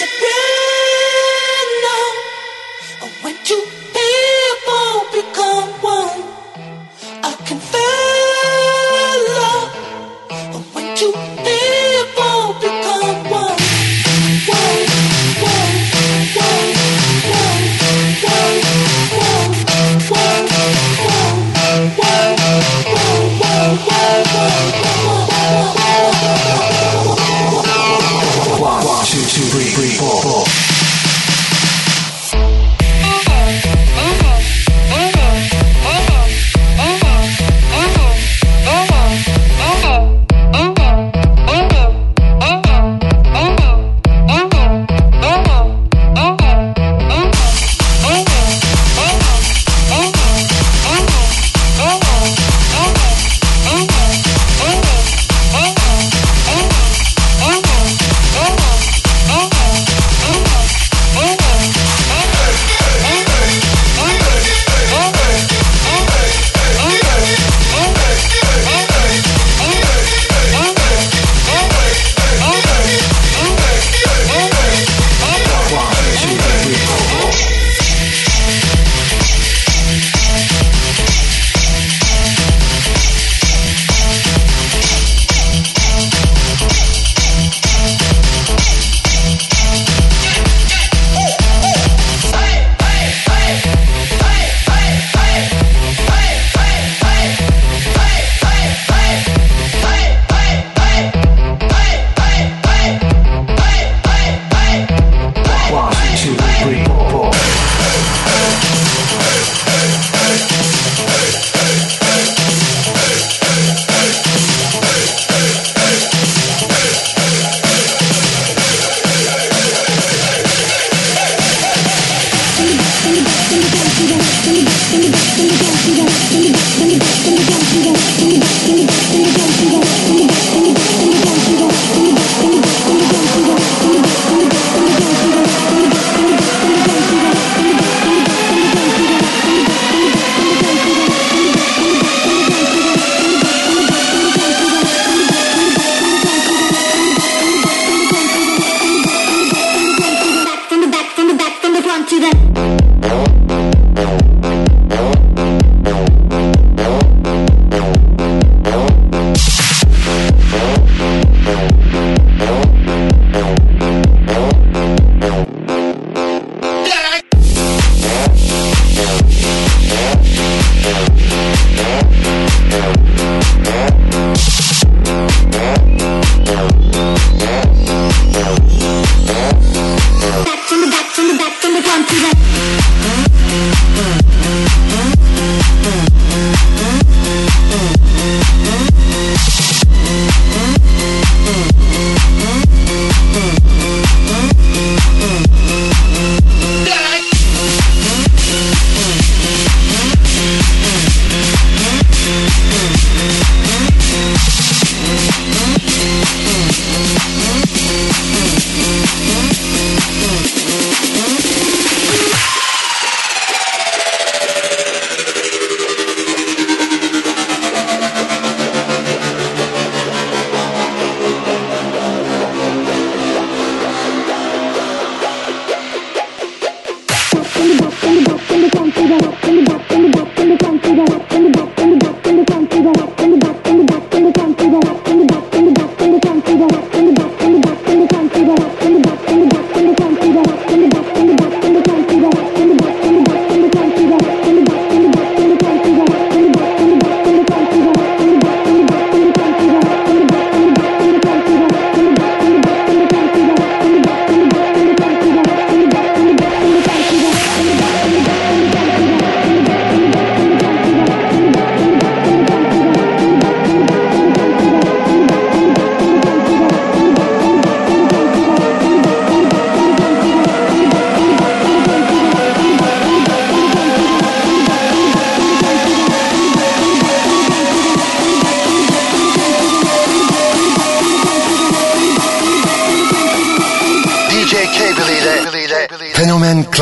should be.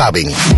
saben.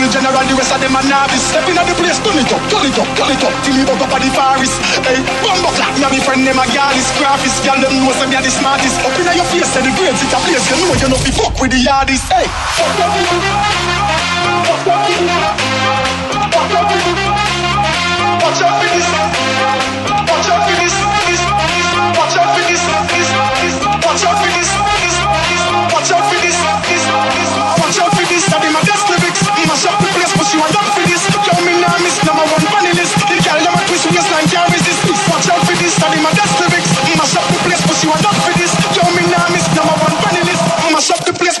Real general, the rest of them a novice Step inna the place, turn it up, turn it up, turn it up. Till me buck up at the forest Hey, bumbo clap, me a me friend, them a gallus Graphist, girl, them know say me a the smartest. Up inna your face, say the grades, it a place. You know you know fi fuck with the hardest Hey, fuck up Fuck up Fuck Watch out for this. Watch out for this. Watch out for this. Watch out for this. Watch out for this. Watch Number one twist Can't resist. Watch out for this Study my best lyrics. Mash up the place But you are not for this. Yo, me miss Number one funny list. Mash up the place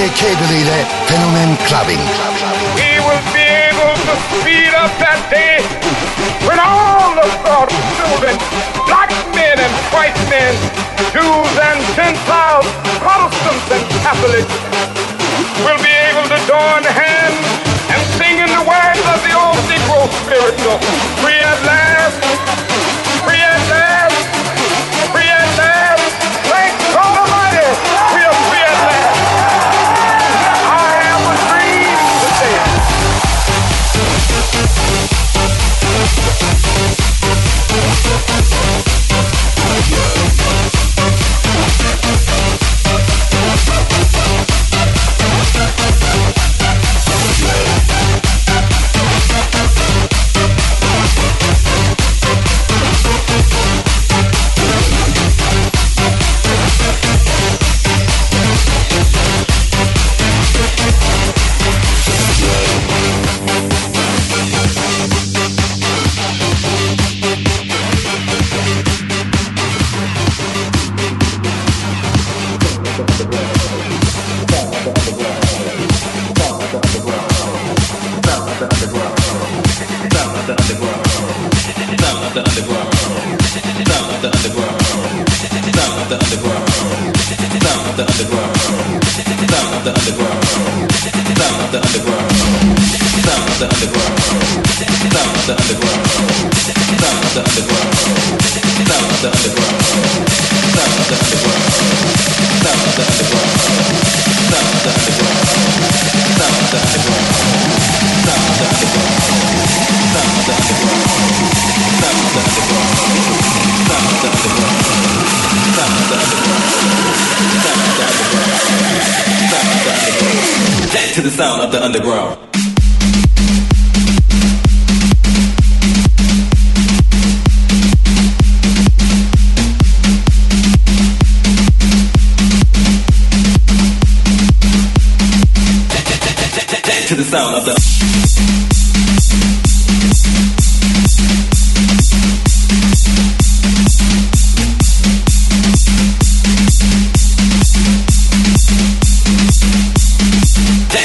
DJ Cable ile Fenomen Clubbin'. We will be able to speed up that day when all of God's children, black men and white men, Jews and Gentiles, Protestants and Catholics, will be able to join hands and sing in the words of the old Negro spiritual. Free at last,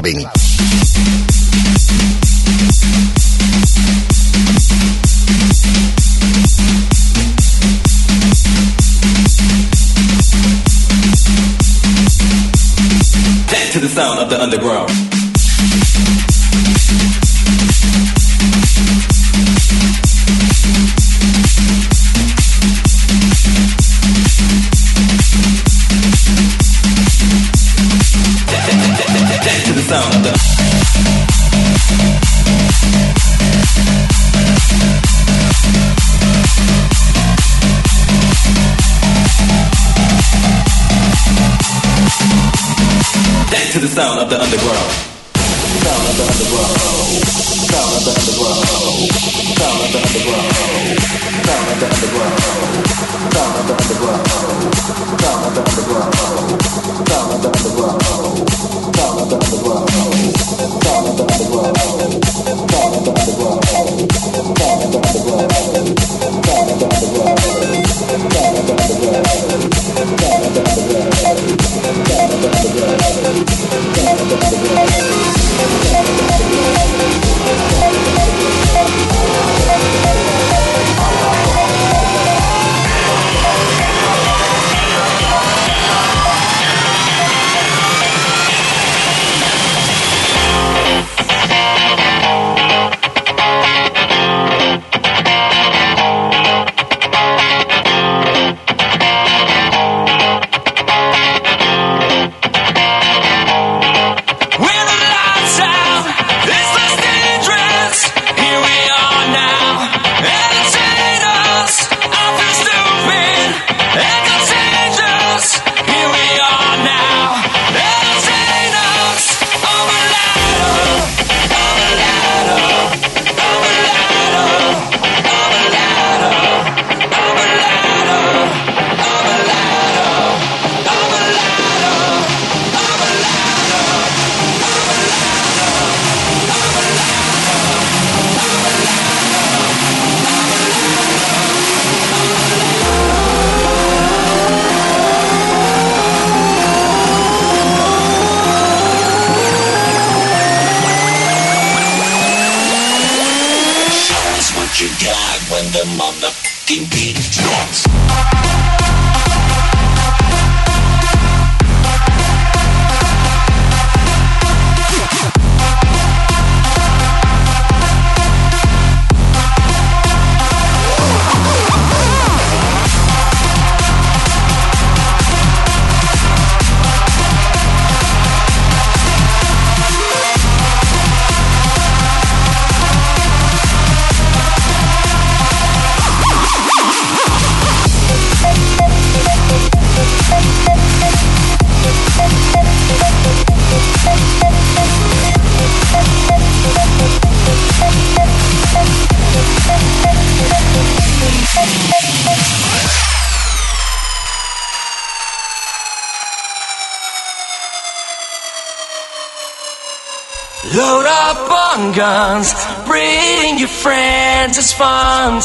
clave the underground.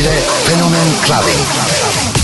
Floride Clubbing.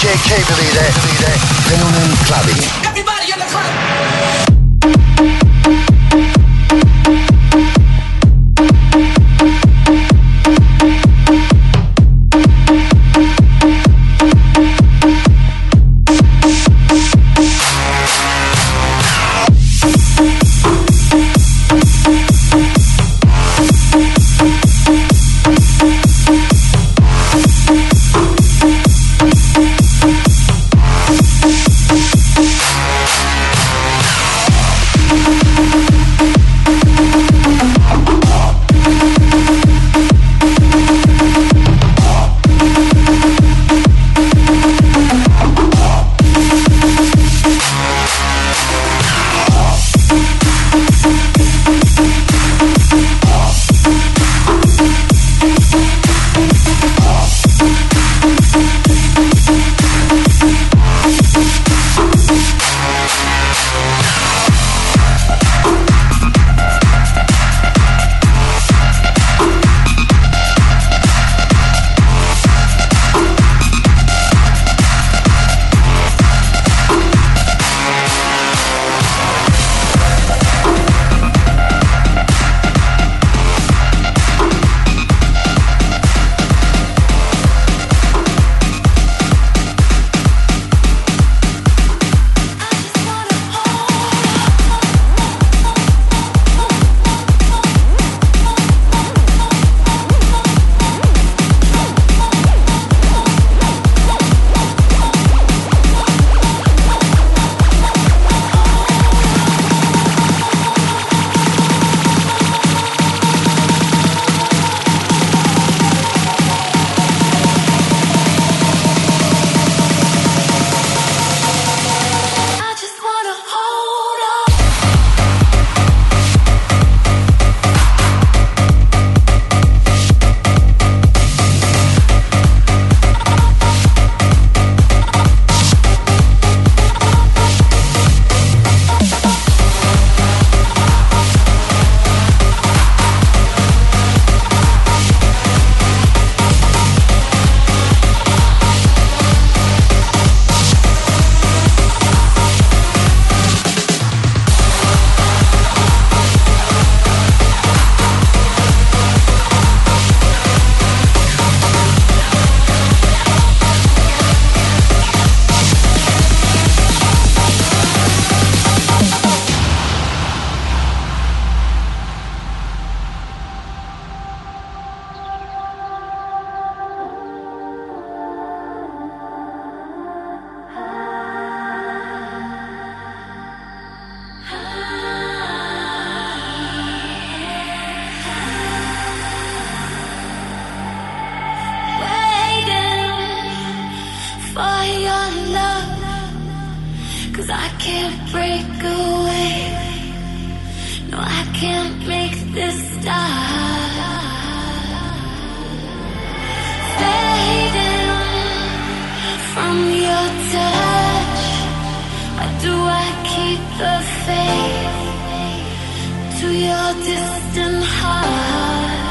DJ K believe that. believe that, Fenomen Clubbin'. Everybody do I keep the faith to your distant heart?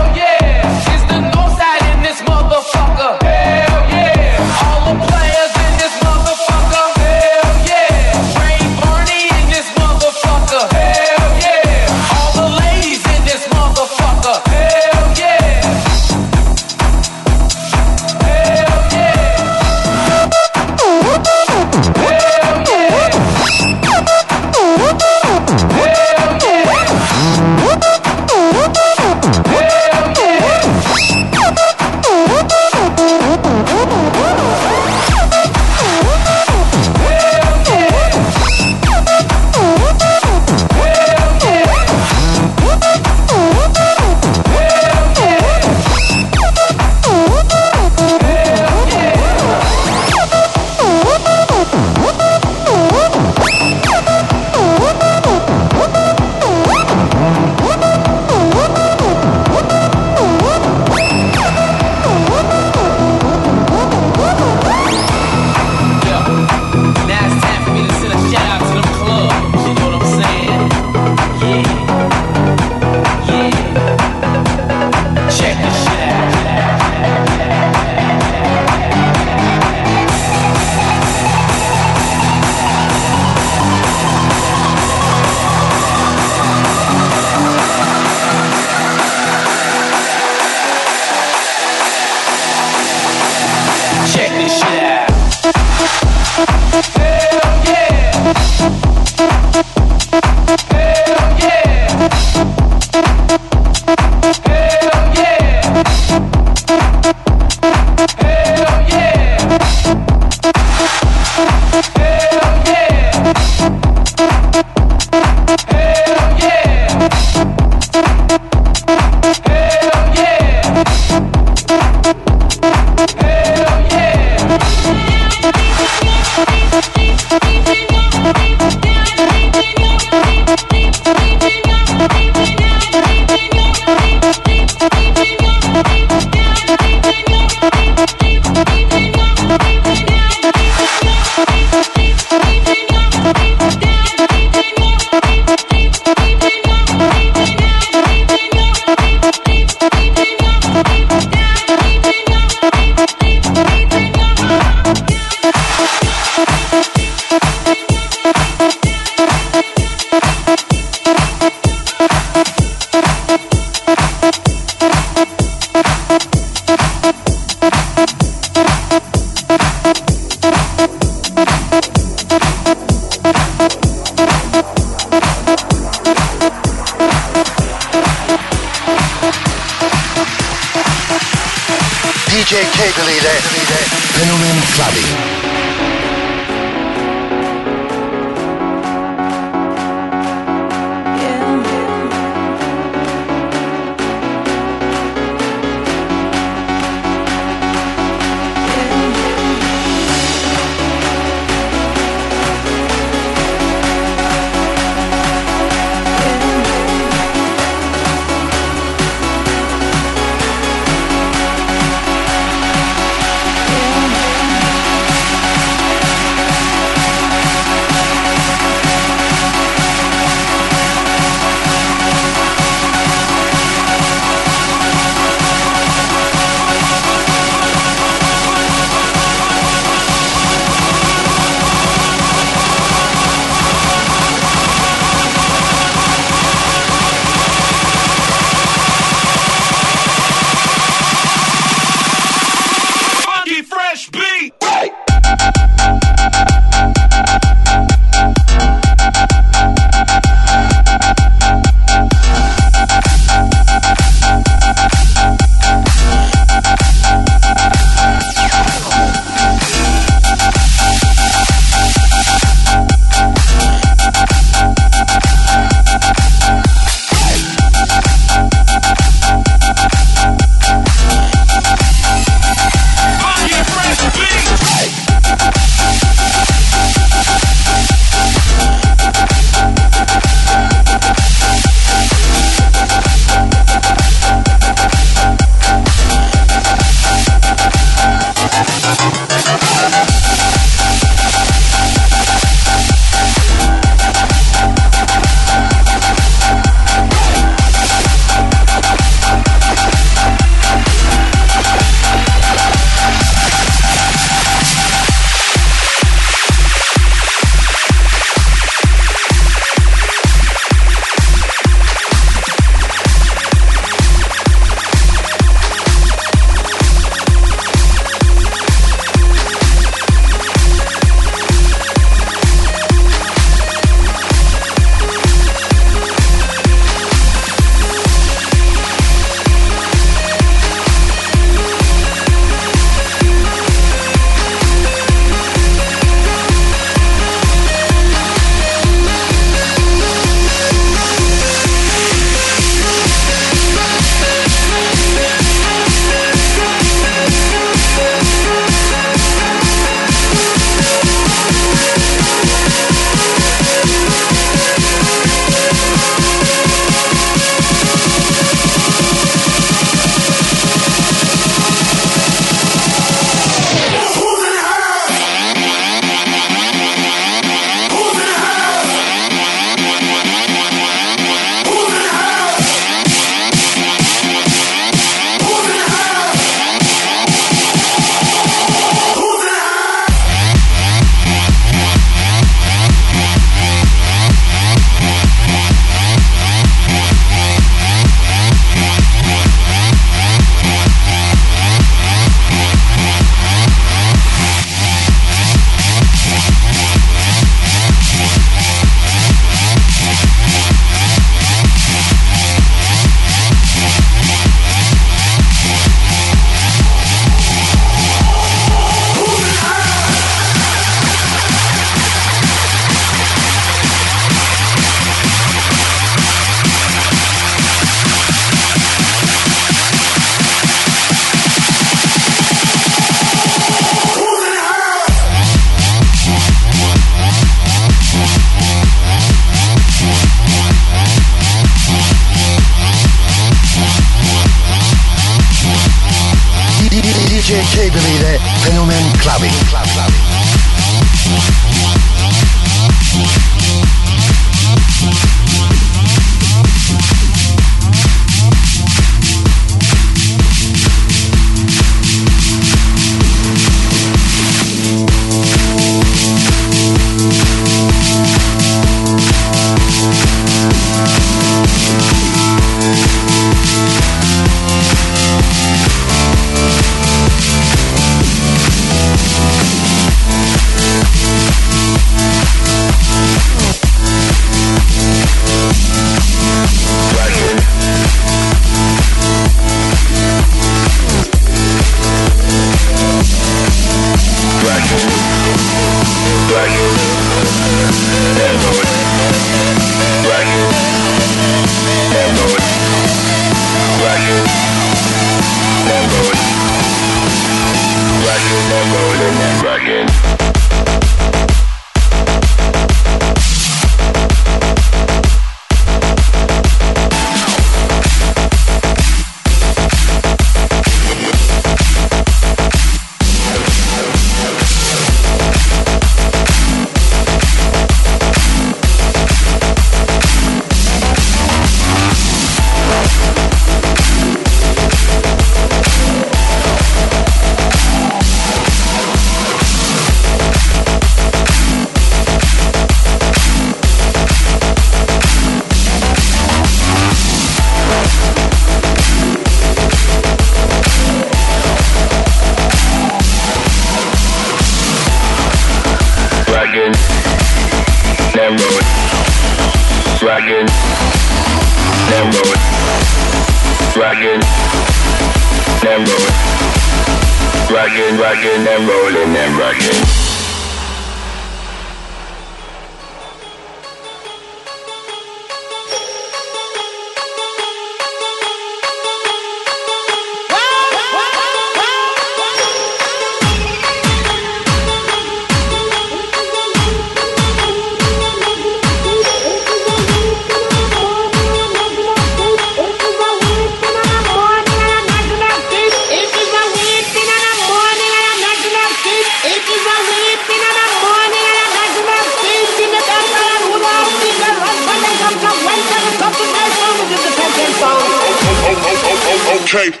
Okay,